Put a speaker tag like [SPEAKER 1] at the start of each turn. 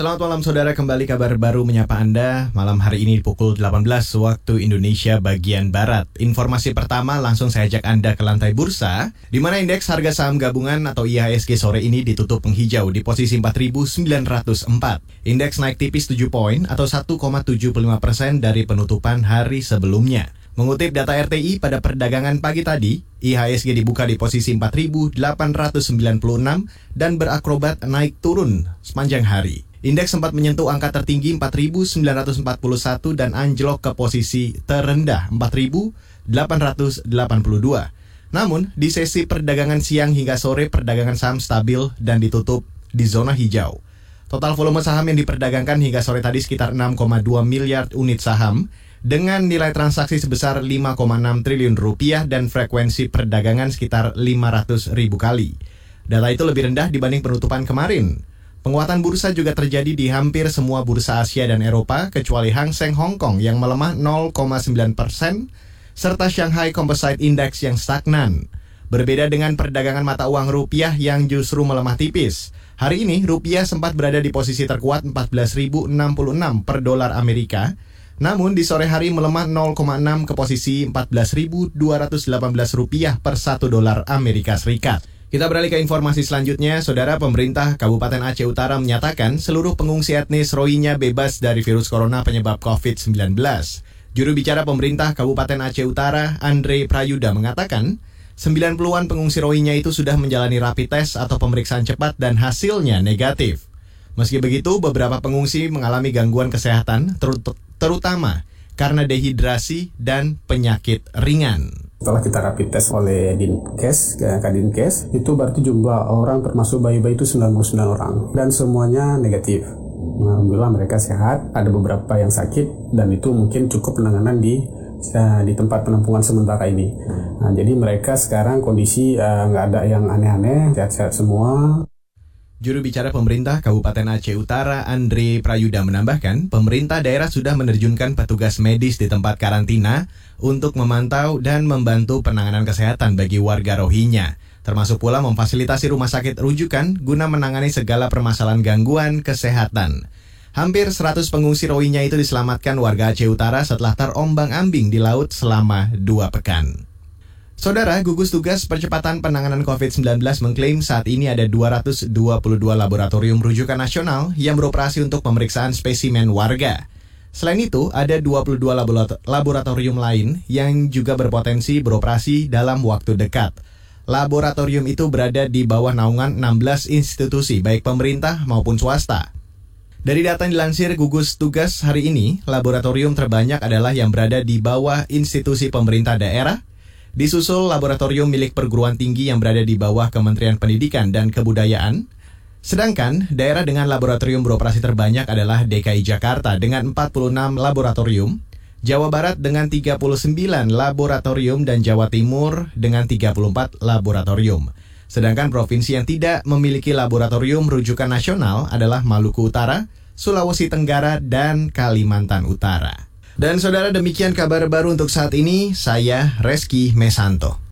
[SPEAKER 1] Selamat malam saudara, kembali kabar baru menyapa Anda malam hari ini pukul 18 waktu Indonesia bagian Barat. Informasi pertama langsung saya ajak Anda ke lantai bursa, di mana indeks harga saham gabungan atau IHSG sore ini ditutup menghijau di posisi 4.904. Indeks naik tipis 7 poin atau 1,75 persen dari penutupan hari sebelumnya. Mengutip data RTI pada perdagangan pagi tadi, IHSG dibuka di posisi 4.896 dan berakrobat naik turun sepanjang hari. Indeks sempat menyentuh angka tertinggi 4.941 dan anjlok ke posisi terendah 4.882. Namun, di sesi perdagangan siang hingga sore perdagangan saham stabil dan ditutup di zona hijau. Total volume saham yang diperdagangkan hingga sore tadi sekitar 6,2 miliar unit saham dengan nilai transaksi sebesar 5,6 triliun rupiah dan frekuensi perdagangan sekitar 500 ribu kali. Data itu lebih rendah dibanding penutupan kemarin. Penguatan bursa juga terjadi di hampir semua bursa Asia dan Eropa kecuali Hang Seng Hong Kong yang melemah 0,9 persen serta Shanghai Composite Index yang stagnan. Berbeda dengan perdagangan mata uang rupiah yang justru melemah tipis. Hari ini rupiah sempat berada di posisi terkuat 14.066 per dolar Amerika. Namun di sore hari melemah 0,6 ke posisi 14.218 rupiah per 1 dolar Amerika Serikat. Kita beralih ke informasi selanjutnya, Saudara Pemerintah Kabupaten Aceh Utara menyatakan seluruh pengungsi etnis Rohingya bebas dari virus corona penyebab COVID-19. Juru bicara pemerintah Kabupaten Aceh Utara, Andre Prayuda mengatakan, 90-an pengungsi Rohingya itu sudah menjalani rapid test atau pemeriksaan cepat dan hasilnya negatif. Meski begitu, beberapa pengungsi mengalami gangguan kesehatan, ter terutama karena dehidrasi dan penyakit ringan.
[SPEAKER 2] Setelah kita rapid test oleh Dinkes, Kadinkes, itu berarti jumlah orang termasuk bayi-bayi itu 99 orang. Dan semuanya negatif. Alhamdulillah mereka sehat, ada beberapa yang sakit, dan itu mungkin cukup penanganan di uh, di tempat penampungan sementara ini. Nah, jadi mereka sekarang kondisi uh, nggak ada yang aneh-aneh, sehat-sehat semua.
[SPEAKER 1] Juru bicara pemerintah Kabupaten Aceh Utara, Andre Prayuda menambahkan, pemerintah daerah sudah menerjunkan petugas medis di tempat karantina untuk memantau dan membantu penanganan kesehatan bagi warga Rohingya, termasuk pula memfasilitasi rumah sakit rujukan guna menangani segala permasalahan gangguan kesehatan. Hampir 100 pengungsi Rohingya itu diselamatkan warga Aceh Utara setelah terombang-ambing di laut selama dua pekan. Saudara, gugus tugas percepatan penanganan COVID-19 mengklaim saat ini ada 222 laboratorium rujukan nasional yang beroperasi untuk pemeriksaan spesimen warga. Selain itu, ada 22 laboratorium lain yang juga berpotensi beroperasi dalam waktu dekat. Laboratorium itu berada di bawah naungan 16 institusi, baik pemerintah maupun swasta. Dari data yang dilansir gugus tugas hari ini, laboratorium terbanyak adalah yang berada di bawah institusi pemerintah daerah, Disusul laboratorium milik perguruan tinggi yang berada di bawah Kementerian Pendidikan dan Kebudayaan. Sedangkan daerah dengan laboratorium beroperasi terbanyak adalah DKI Jakarta dengan 46 laboratorium, Jawa Barat dengan 39 laboratorium dan Jawa Timur dengan 34 laboratorium. Sedangkan provinsi yang tidak memiliki laboratorium rujukan nasional adalah Maluku Utara, Sulawesi Tenggara, dan Kalimantan Utara. Dan saudara demikian kabar baru untuk saat ini, saya Reski Mesanto.